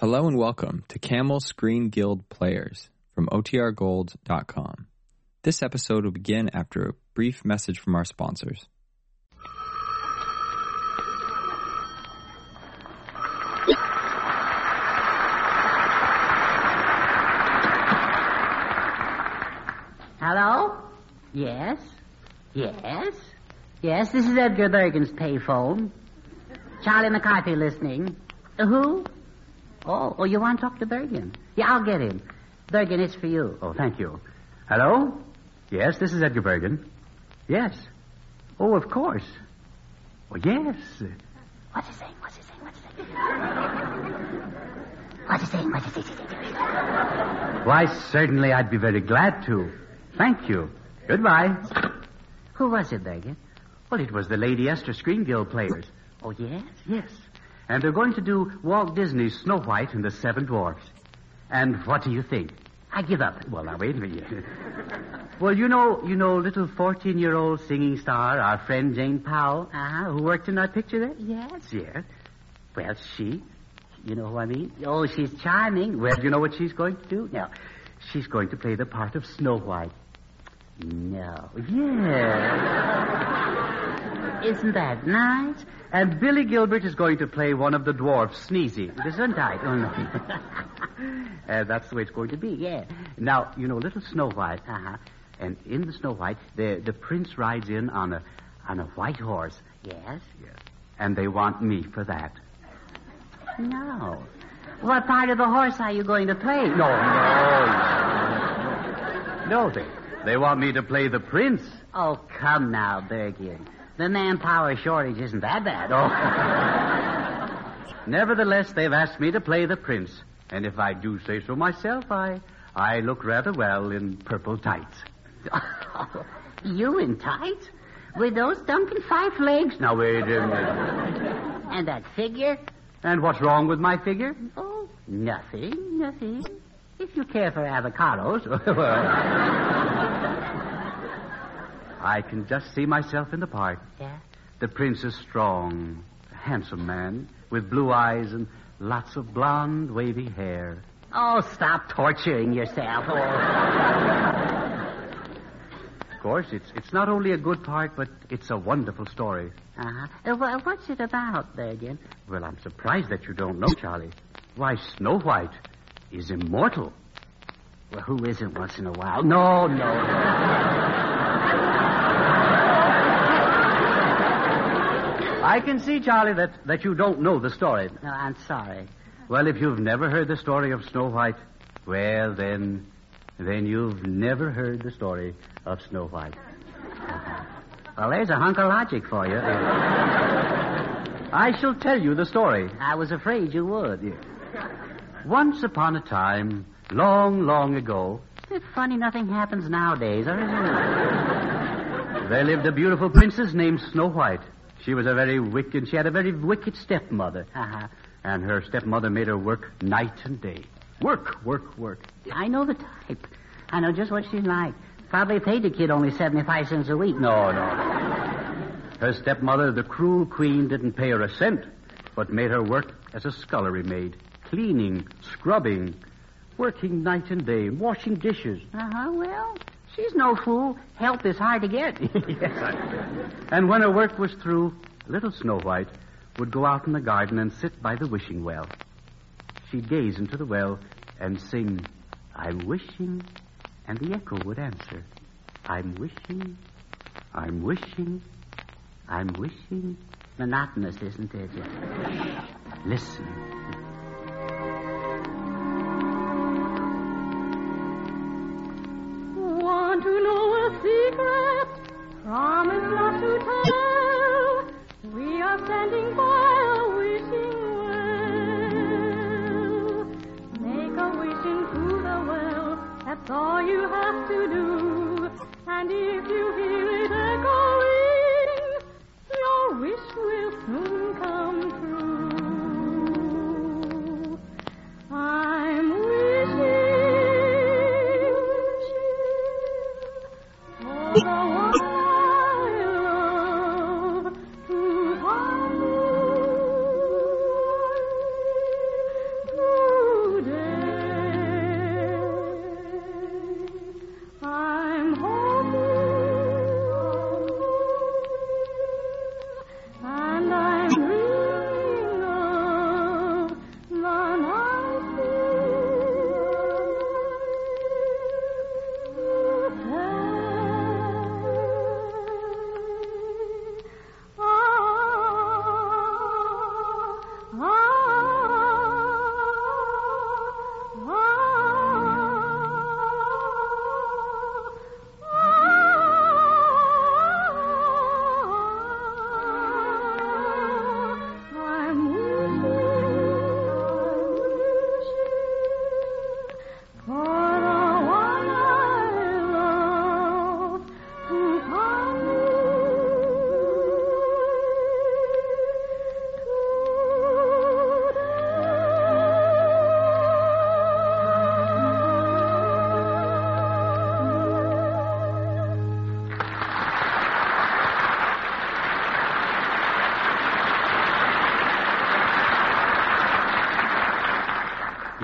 Hello and welcome to Camel Screen Guild Players from OTRGold.com. This episode will begin after a brief message from our sponsors. Hello? Yes? Yes? Yes, this is Edgar Bergen's payphone. Charlie McCarthy listening. Uh, who? Oh, oh, you want to talk to Bergen? Yeah, I'll get him. Bergen, it's for you. Oh, thank you. Hello? Yes, this is Edgar Bergen. Yes. Oh, of course. Oh, yes. What's he saying? What's he saying? What's he saying? What's he saying? What's he saying? Why, certainly I'd be very glad to. Thank you. Goodbye. Who was it, Bergen? Well, it was the Lady Esther Screen Guild players. Oh, yes? Yes. And they're going to do Walt Disney's Snow White and the Seven Dwarfs. And what do you think? I give up. Well, now wait a minute. well, you know, you know, little fourteen-year-old singing star, our friend Jane Powell, Uh-huh. who worked in that picture there. Yes? Yes. Well, she, you know who I mean. Oh, she's charming. Well, you know what she's going to do now? She's going to play the part of Snow White. No. Yeah. Isn't that nice? And Billy Gilbert is going to play one of the dwarfs, Sneezy. Isn't Gesundheit. Oh, no. uh, that's the way it's going to be. Yeah. Now, you know, little Snow White. Uh-huh. And in the Snow White, the, the prince rides in on a, on a white horse. Yes? Yes. And they want me for that. No. What part of the horse are you going to play? No, no, no. No, they, they want me to play the prince. Oh, come now, Bergen. The manpower shortage isn't that bad. Oh. Nevertheless, they've asked me to play the prince. And if I do say so myself, I, I look rather well in purple tights. you in tights? With those Duncan Phyfe legs? Now, wait a minute. And that figure? And what's wrong with my figure? Oh, nothing, nothing. If you care for avocados. well, I can just see myself in the part. yeah? The prince is strong, a handsome man, with blue eyes and lots of blonde, wavy hair. Oh, stop torturing yourself. Of course, it's, it's not only a good part, but it's a wonderful story. Uh-huh. Uh, wha- what's it about, Bergen? Well, I'm surprised that you don't know, Charlie. Why, Snow White is immortal. Well, who isn't once in a while? No, no, I can see, Charlie, that, that you don't know the story. No, I'm sorry. Well, if you've never heard the story of Snow White, well, then, then you've never heard the story of Snow White. Well, there's a hunk of logic for you. I shall tell you the story. I was afraid you would. Once upon a time, long, long ago, It's funny nothing happens nowadays, or is it? there lived a beautiful princess named Snow White. She was a very wicked, she had a very wicked stepmother. Uh-huh. And her stepmother made her work night and day. Work, work, work. I know the type. I know just what she's like. Probably paid the kid only 75 cents a week. No, no. Her stepmother, the cruel queen, didn't pay her a cent, but made her work as a scullery maid, cleaning, scrubbing, working night and day, washing dishes. Uh-huh, well, she's no fool. Help is hard to get. yes, I... And when her work was through, little Snow White would go out in the garden and sit by the wishing well. She'd gaze into the well and sing, I'm wishing, and the echo would answer, I'm wishing, I'm wishing, I'm wishing. Monotonous, isn't it? Listen. Want to know a secret? Promise not to tell. We are standing by a wishing well. Make a wish into the well. That's all you have to do. And if you hear it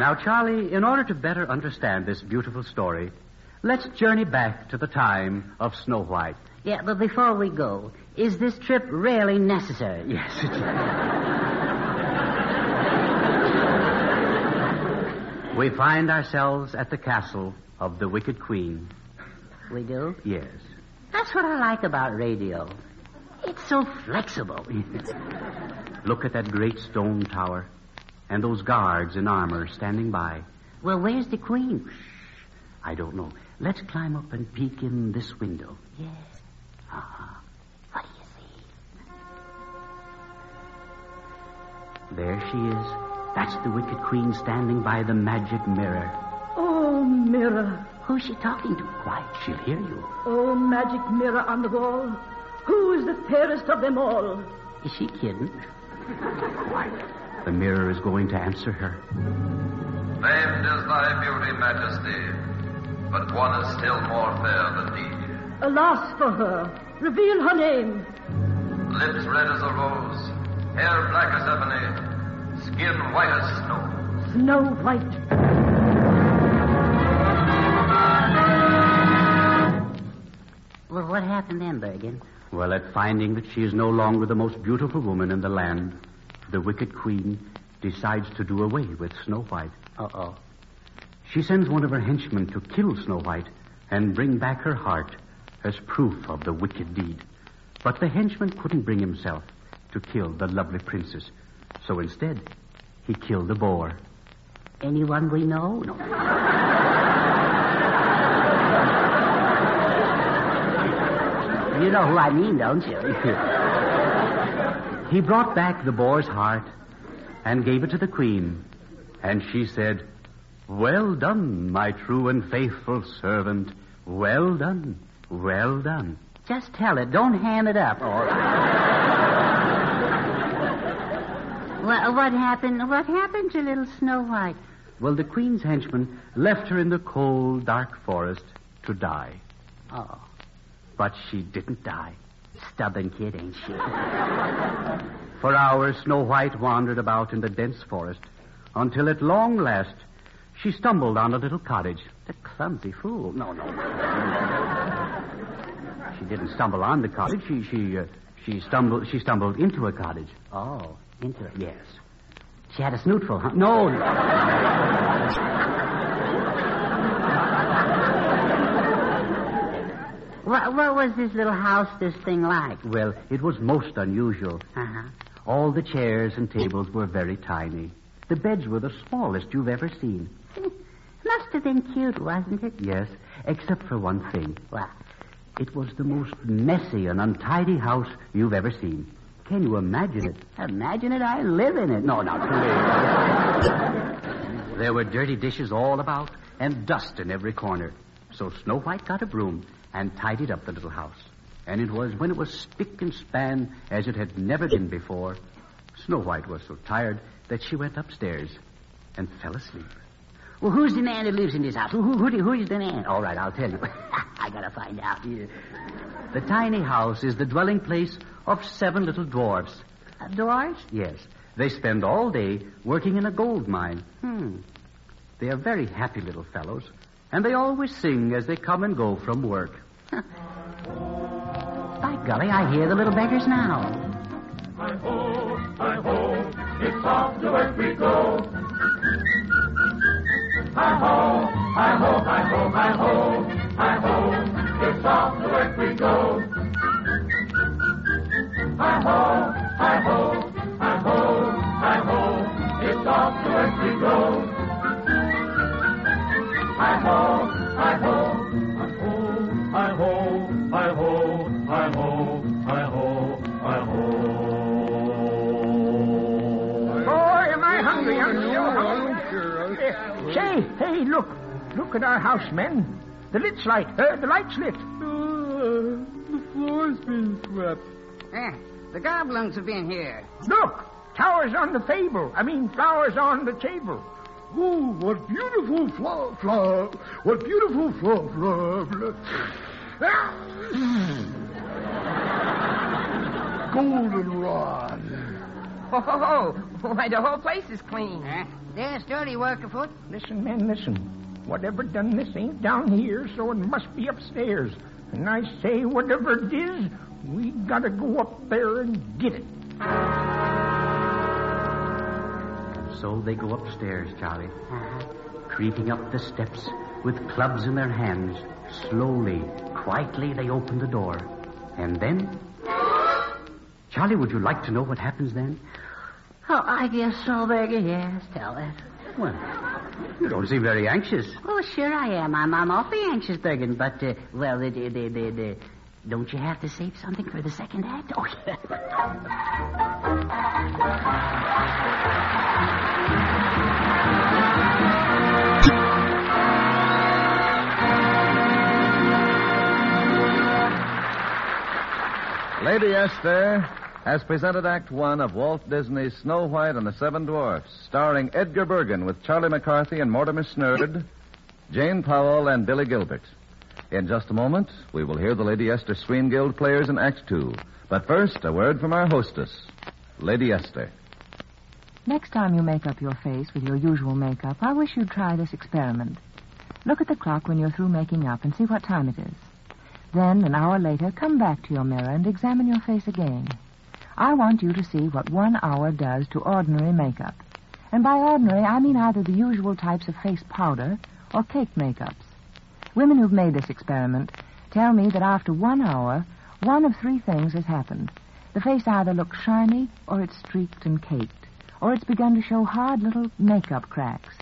Now, Charlie, in order to better understand this beautiful story, let's journey back to the time of Snow White. Yeah, but before we go, is this trip really necessary? Yes, it is. we find ourselves at the castle of the Wicked Queen. We do? Yes. That's what I like about radio. It's so flexible. Look at that great stone tower and those guards in armor standing by. Well, where's the queen? I don't know. Let's climb up and peek in this window. Yes. Uh-huh. What do you see? There she is. That's the Wicked Queen standing by the magic mirror. Oh, mirror. Who's she talking to? Quiet, she'll hear you. Oh, magic mirror on the wall. Who is the fairest of them all? Is she kidding? Quiet. The mirror is going to answer her. Famed is thy beauty, Majesty, but one is still more fair than thee. Alas for her. Reveal her name. Lips red as a rose, hair black as ebony, skin white as snow. Snow White. Well, what happened then, Bergen? Well, at finding that she is no longer the most beautiful woman in the land, the Wicked Queen decides to do away with Snow White. Uh-oh. She sends one of her henchmen to kill Snow White and bring back her heart as proof of the wicked deed. But the henchman couldn't bring himself to kill the lovely princess. So instead, he killed the boar. Anyone we know? No. you know who I mean, don't you? He brought back the boar's heart and gave it to the queen. And she said, Well done, my true and faithful servant. Well done. Well done. Just tell it. Don't hand it up. All well, what happened? What happened to little Snow White? Well, the queen's henchman left her in the cold, dark forest to die. Oh, But she didn't die. Stubborn kid, ain't she? For hours, Snow White wandered about in the dense forest until at long last she stumbled on a little cottage. The clumsy fool. No, no. she didn't stumble on the cottage. She she uh, she stumbled she stumbled into a cottage. Oh, into it. Yes. She had a snootful, huh? No. What, what was this little house, this thing like? Well, it was most unusual. Uh-huh. All the chairs and tables were very tiny. The beds were the smallest you've ever seen. Must have been cute, wasn't it? Yes, except for one thing. What? It was the most messy and untidy house you've ever seen. Can you imagine it? Imagine it, I live in it. No, not really. there were dirty dishes all about and dust in every corner. So Snow White got a broom and tidied up the little house. And it was when it was spick and span as it had never been before. Snow White was so tired that she went upstairs and fell asleep. Well, who's the man that lives in this house? Who, who, who, who's the man? All right, I'll tell you. I gotta find out. The tiny house is the dwelling place of seven little dwarfs. Uh, dwarves? Yes. They spend all day working in a gold mine. Hmm. They are very happy little fellows, and they always sing as they come and go from work. By golly, I hear the little beggars now. Hi ho, hi ho, it's off to work we go. Hi ho, hi ho, hi ho, hi ho, hi ho, it's off to work we go. Hi ho, hi ho, hi ho, hi ho, it's off to work we go. Hi ho, hey, look. Look at our house, men. The lid's light. Uh, the light's lit. the floor's been swept. Eh, the goblins have been here. Look. Towers on the table. I mean, flowers on the table. Oh, what beautiful flower, flower, what beautiful flower, flower. Goldenrod. Oh, oh, oh, Why, the whole place is clean. Huh? There's dirty work afoot. Listen, men, listen. Whatever done this ain't down here, so it must be upstairs. And I say, whatever it is, we gotta go up there and get it. So they go upstairs, Charlie. Uh-huh. Creeping up the steps with clubs in their hands. Slowly, quietly, they open the door. And then. Charlie, would you like to know what happens then? Oh, I guess so, Bergen. Yes, tell it. Well, you don't seem very anxious. Oh, sure I am. I'm, I'm awfully anxious, Bergen. But, uh, well, the, the, the, the, the, don't you have to save something for the second act? Oh, yeah. Lady Esther has presented Act One of Walt Disney's Snow White and the Seven Dwarfs, starring Edgar Bergen with Charlie McCarthy and Mortimer Snerd, Jane Powell, and Billy Gilbert. In just a moment, we will hear the Lady Esther Screen Guild players in Act Two. But first, a word from our hostess, Lady Esther. Next time you make up your face with your usual makeup, I wish you'd try this experiment. Look at the clock when you're through making up and see what time it is. Then, an hour later, come back to your mirror and examine your face again. I want you to see what one hour does to ordinary makeup. And by ordinary, I mean either the usual types of face powder or cake makeups. Women who've made this experiment tell me that after one hour, one of three things has happened. The face either looks shiny, or it's streaked and caked, or it's begun to show hard little makeup cracks.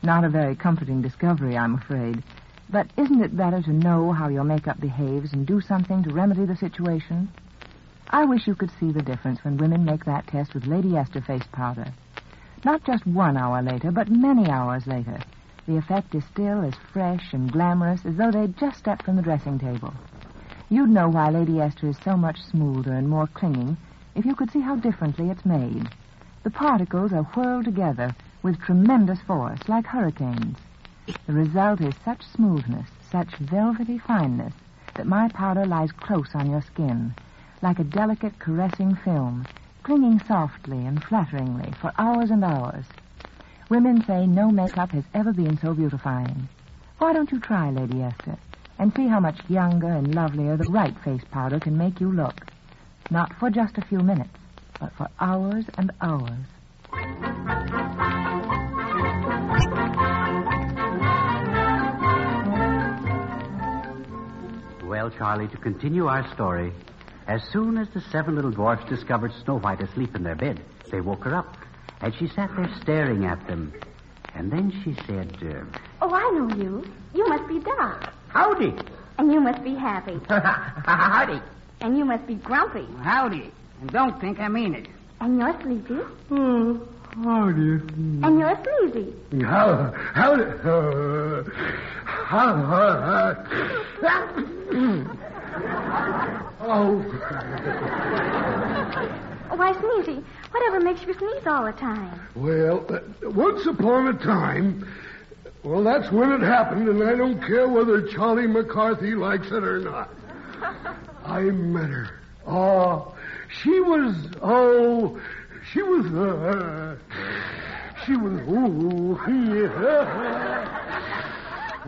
Not a very comforting discovery, I'm afraid. But isn't it better to know how your makeup behaves and do something to remedy the situation? I wish you could see the difference when women make that test with Lady Esther face powder. Not just one hour later, but many hours later. The effect is still as fresh and glamorous as though they'd just stepped from the dressing table. You'd know why Lady Esther is so much smoother and more clinging if you could see how differently it's made. The particles are whirled together with tremendous force, like hurricanes. The result is such smoothness, such velvety fineness, that my powder lies close on your skin, like a delicate, caressing film, clinging softly and flutteringly for hours and hours. Women say no makeup has ever been so beautifying. Why don't you try, Lady Esther, and see how much younger and lovelier the right face powder can make you look? Not for just a few minutes, but for hours and hours. Well, Charlie, to continue our story, as soon as the seven little dwarfs discovered Snow White asleep in their bed, they woke her up, and she sat there staring at them. And then she said, uh, Oh, I know you. You must be Doc. Howdy. And you must be happy. Howdy. And you must be grumpy. Howdy. And don't think I mean it. And you're sleepy. Oh, howdy. And you're Sneezy. How, howdy. Uh, how, how, oh, Why, Sneezy, whatever makes you sneeze all the time? well, uh, once upon a time, well, that's when it happened, and I don't care whether Charlie McCarthy likes it or not. I met her. Oh, she was, oh, she was, uh, she was, ooh, yeah.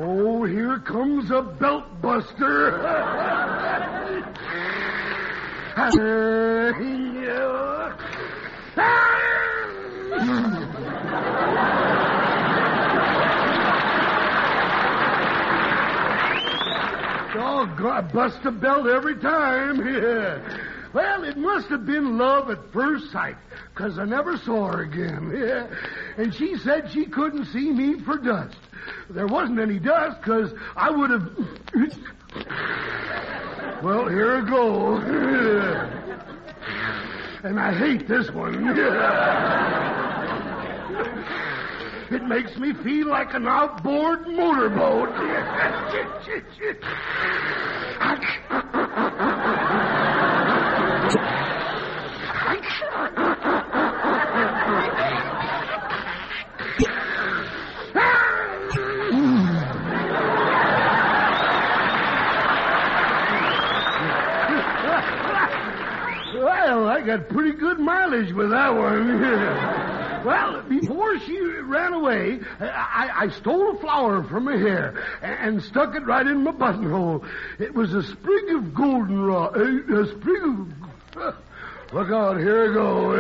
Oh, here comes a belt buster. Doggone, bust a belt every time. Yeah. Well, it must have been love at first sight, 'cause I never saw her again. Yeah. And she said she couldn't see me for dust. There wasn't any dust, 'cause I would have. well, here I go. and I hate this one. It makes me feel like an outboard motorboat. got pretty good mileage with that one. Well, before she ran away, I, I stole a flower from her hair and stuck it right in my buttonhole. It was a sprig of goldenrod. A, sprig of. Look out, here I go.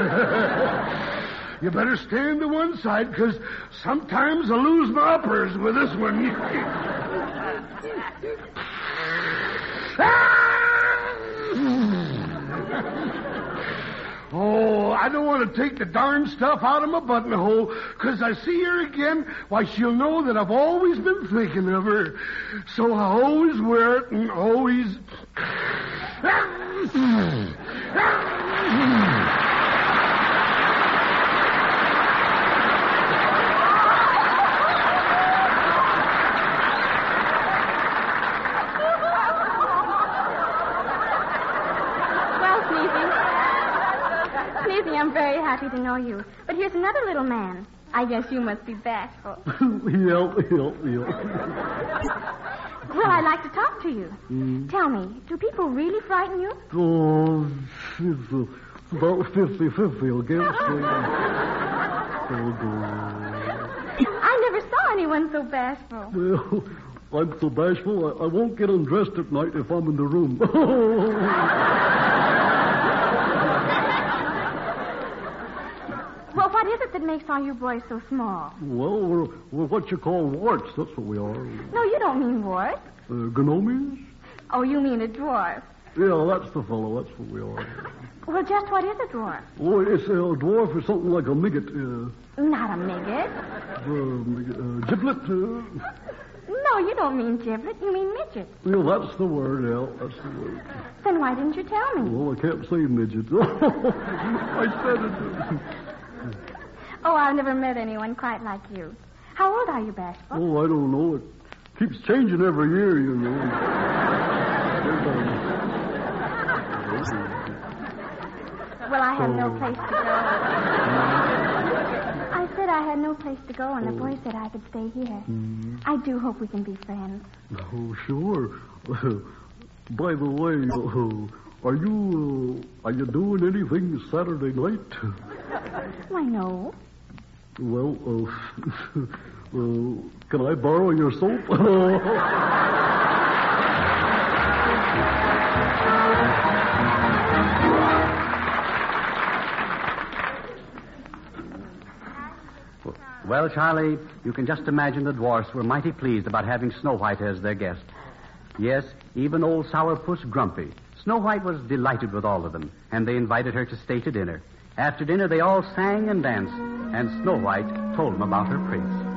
you better stand to one side, because sometimes I lose my uppers with this one. Ah! Oh, I don't want to take the darn stuff out of my buttonhole, because I see her again, why, she'll know that I've always been thinking of her. So I always wear it and always. Well, Sneezy. Sneezy, I'm very happy to know you. But here's another little man. I guess you must be bashful. Yelp, yelp, yelp. Well, I'd like to talk to you. Mm. Tell me, do people really frighten you? Oh, it's uh, about 50-50, I guess. oh, I never saw anyone so bashful. Well, I'm so bashful, I, I won't get undressed at night if I'm in the room. Well, what is it that makes all your boys so small? well, we're, we're what you call warts, that's what we are. No, you don't mean what? Uh, gnomies? Oh, you mean a dwarf. Yeah, that's the fellow, that's what we are. Well, just what is a dwarf? Oh, it's a dwarf or something like a midget. Uh, Not a midget. uh, uh, giblet. Uh, No, you don't mean giblet. You mean midget. well, that's the word, yeah, that's the word. Then why didn't you tell me? Well, I can't say midget. I said it. Oh, I've never met anyone quite like you. How old are you, Bashful? Oh, I don't know. It keeps changing every year, you know. Well, I have no Oh. place to go. I said I had no place to go, and the boy said I could stay here. I do hope we can be friends. Oh, sure. By the way, uh, are you uh, are you doing anything Saturday night? Why, no. Well, uh, uh, can I borrow your soap? Well, Charlie, you can just imagine the dwarfs were mighty pleased about having Snow White as their guest. Yes, even old Sourpuss Grumpy. Snow White was delighted with all of them, and they invited her to stay to dinner. After dinner, they all sang and danced, and Snow White told them about her prince.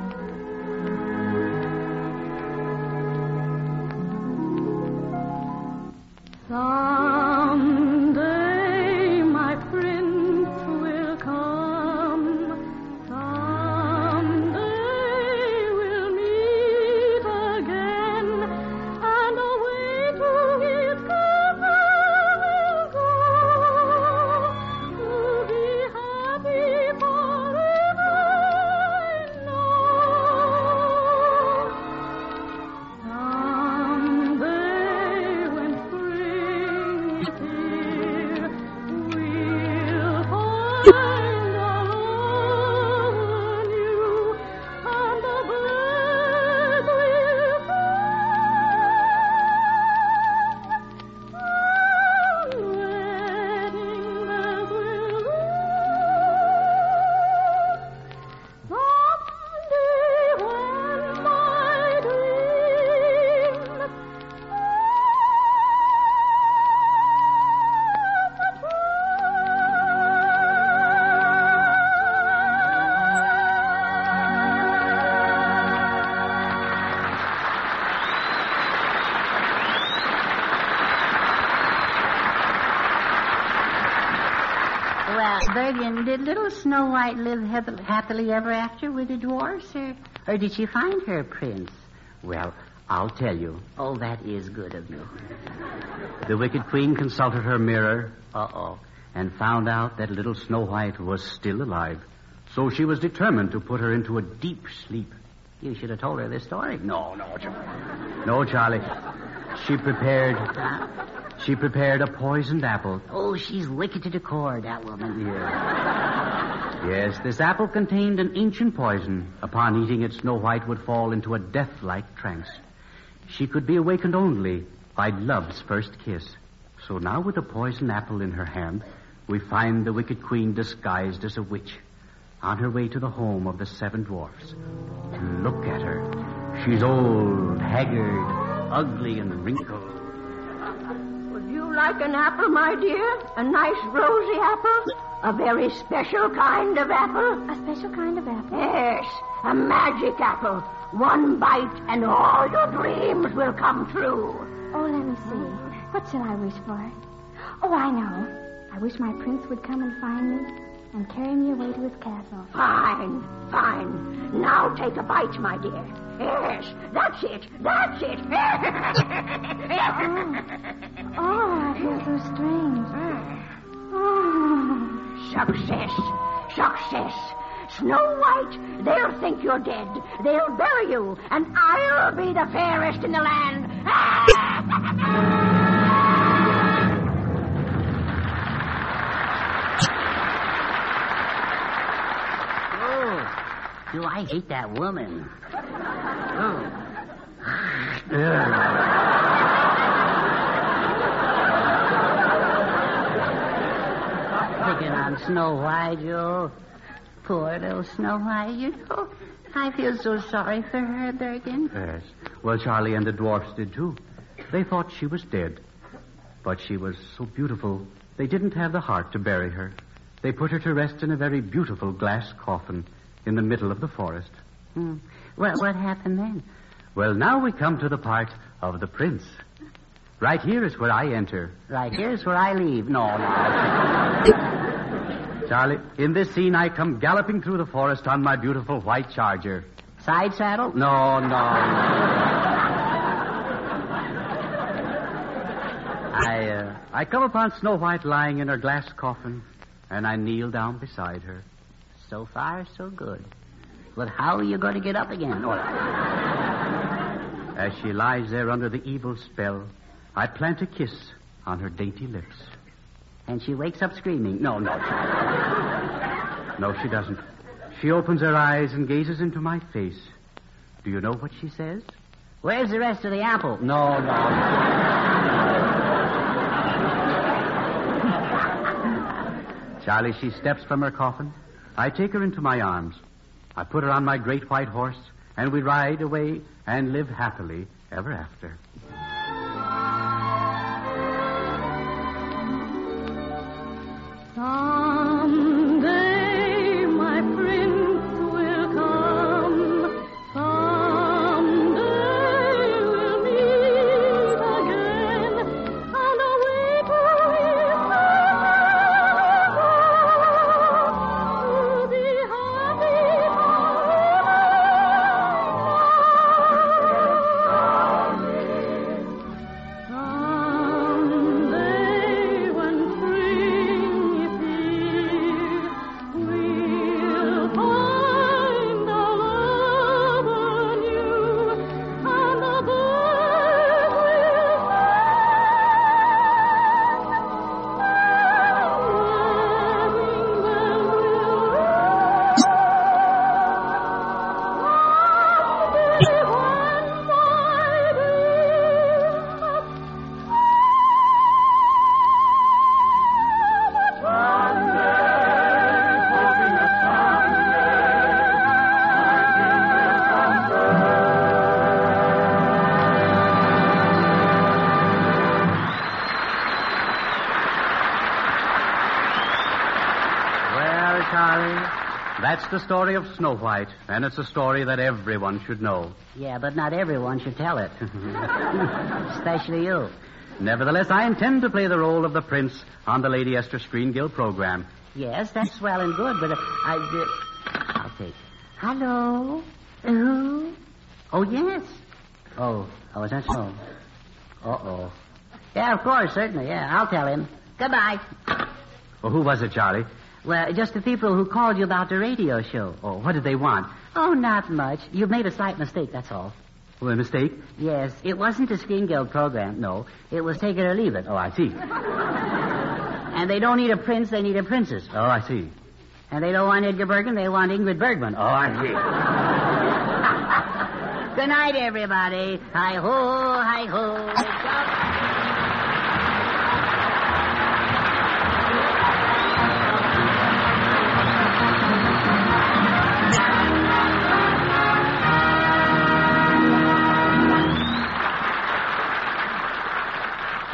Little Snow White live happily ever after with the dwarfs, or, or did she find her prince? Well, I'll tell you. Oh, that is good of you. The wicked queen consulted her mirror, uh-oh, and found out that little Snow White was still alive. So she was determined to put her into a deep sleep. You should have told her this story. No, no, Charlie. No, Charlie. She prepared. She prepared a poisoned apple. Oh, she's wicked to the core, that woman. Yes, this apple contained an ancient poison. Upon eating it, Snow White would fall into a death-like trance. She could be awakened only by love's first kiss. So now, with the poisoned apple in her hand, we find the wicked queen disguised as a witch on her way to the home of the seven dwarfs. And look at her. She's old, haggard, ugly, and wrinkled. You like an apple, my dear? A nice rosy apple? A very special kind of apple? A special kind of apple? Yes, a magic apple. One bite and all your dreams will come true. Oh, let me see. What shall I wish for? Oh, I know. I wish my prince would come and find me and carry me away to his castle. Fine, fine. Now take a bite, my dear. Yes, that's it. That's it. oh. Oh, I feel so strange. Oh. Success. Success. Snow White, they'll think you're dead. They'll bury you, and I'll be the fairest in the land. oh, do I hate that woman? Oh. Picking on Snow White, Joe. Poor little Snow White, you know. I feel so sorry for her, Bergen. Yes. Well, Charlie and the dwarfs did too. They thought she was dead. But she was so beautiful, they didn't have the heart to bury her. They put her to rest in a very beautiful glass coffin in the middle of the forest. Hmm. What, what happened then? Well, now we come to the part of the prince. Right here is where I enter. Right here is where I leave. No, no. Charlie, in this scene, I come galloping through the forest on my beautiful white charger. Side saddle? No, no. I, uh, I come upon Snow White lying in her glass coffin, and I kneel down beside her. So far, so good. But how are you going to get up again? As she lies there under the evil spell, I plant a kiss on her dainty lips. And she wakes up screaming. No, no. no, she doesn't. She opens her eyes and gazes into my face. Do you know what she says? Where's the rest of the apple? No, no. Charlie, she steps from her coffin. I take her into my arms. I put her on my great white horse, and we ride away and live happily ever after. That's the story of Snow White, and it's a story that everyone should know. Yeah, but not everyone should tell it. Especially you. Nevertheless, I intend to play the role of the prince on the Lady Esther Screen Guild program. Yes, that's well and good, but uh, I. Uh, I'll take. Hello? Who? Oh, yes. Oh, oh, is that so? Uh oh. Yeah, of course, certainly. Yeah, I'll tell him. Goodbye. Well, who was it, Charlie? Well, just the people who called you about the radio show. Oh, what did they want? Oh, not much. You've made a slight mistake, that's all. Oh, a mistake? Yes, it wasn't a Screen Guild program, no. It was Take It or Leave It. Oh, I see. And they don't need a prince, they need a princess. Oh, I see. And they don't want Edgar Bergen, they want Ingrid Bergman. Oh, I see. Good night, everybody. Hi ho, hi ho.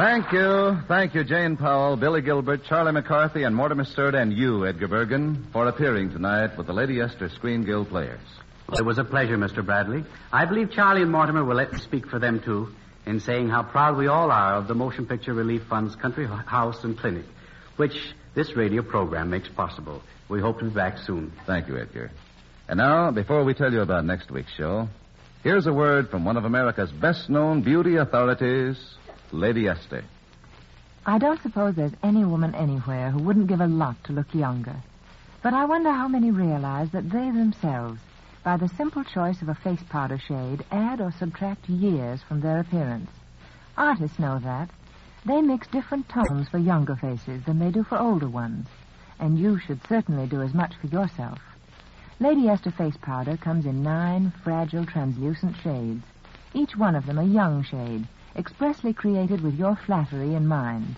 Thank you. Thank you, Jane Powell, Billy Gilbert, Charlie McCarthy, and Mortimer Snerd, and you, Edgar Bergen, for appearing tonight with the Lady Esther Screen Guild players. It was a pleasure, Mr. Bradley. I believe Charlie and Mortimer will let me speak for them, too, in saying how proud we all are of the Motion Picture Relief Fund's country house and clinic, which this radio program makes possible. We hope to be back soon. Thank you, Edgar. And now, before we tell you about next week's show, here's a word from one of America's best known beauty authorities, Lady Esther. I don't suppose there's any woman anywhere who wouldn't give a lot to look younger. But I wonder how many realize that they themselves, by the simple choice of a face powder shade, add or subtract years from their appearance. Artists know that. They mix different tones for younger faces than they do for older ones. And you should certainly do as much for yourself. Lady Esther face powder comes in nine fragile, translucent shades, each one of them a young shade, expressly created with your flattery in mind.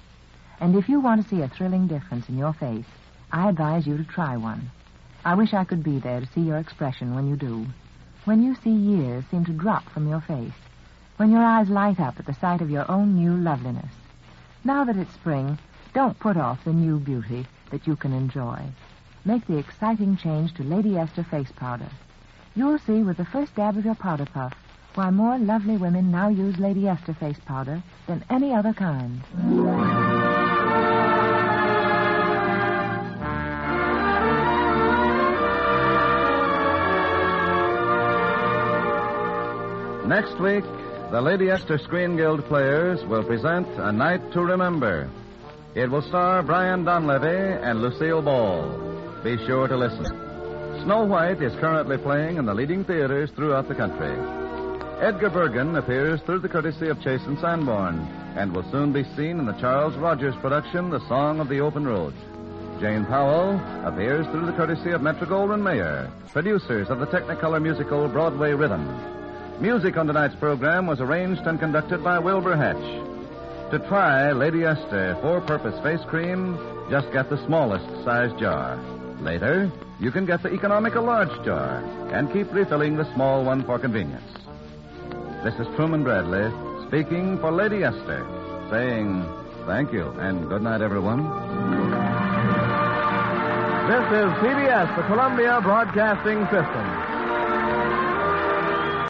And if you want to see a thrilling difference in your face, I advise you to try one. I wish I could be there to see your expression when you do. When you see years seem to drop from your face. When your eyes light up at the sight of your own new loveliness. Now that it's spring, don't put off the new beauty that you can enjoy. Make the exciting change to Lady Esther face powder. You'll see with the first dab of your powder puff why more lovely women now use Lady Esther face powder than any other kind. Next week, the Lady Esther Screen Guild players will present A Night to Remember. It will star Brian Donlevy and Lucille Ball. Be sure to listen. Snow White is currently playing in the leading theaters throughout the country. Edgar Bergen appears through the courtesy of Chase and Sanborn and will soon be seen in the Charles Rogers production, The Song of the Open Road. Jane Powell appears through the courtesy of Metro Goldwyn Mayer, producers of the Technicolor musical Broadway Rhythm. Music on tonight's program was arranged and conducted by Wilbur Hatch. To try Lady Esther four-purpose face cream, just get the smallest size jar. Later, you can get the economical large jar and keep refilling the small one for convenience. This is Truman Bradley speaking for Lady Esther, saying thank you and good night, everyone. This is CBS, the Columbia Broadcasting System.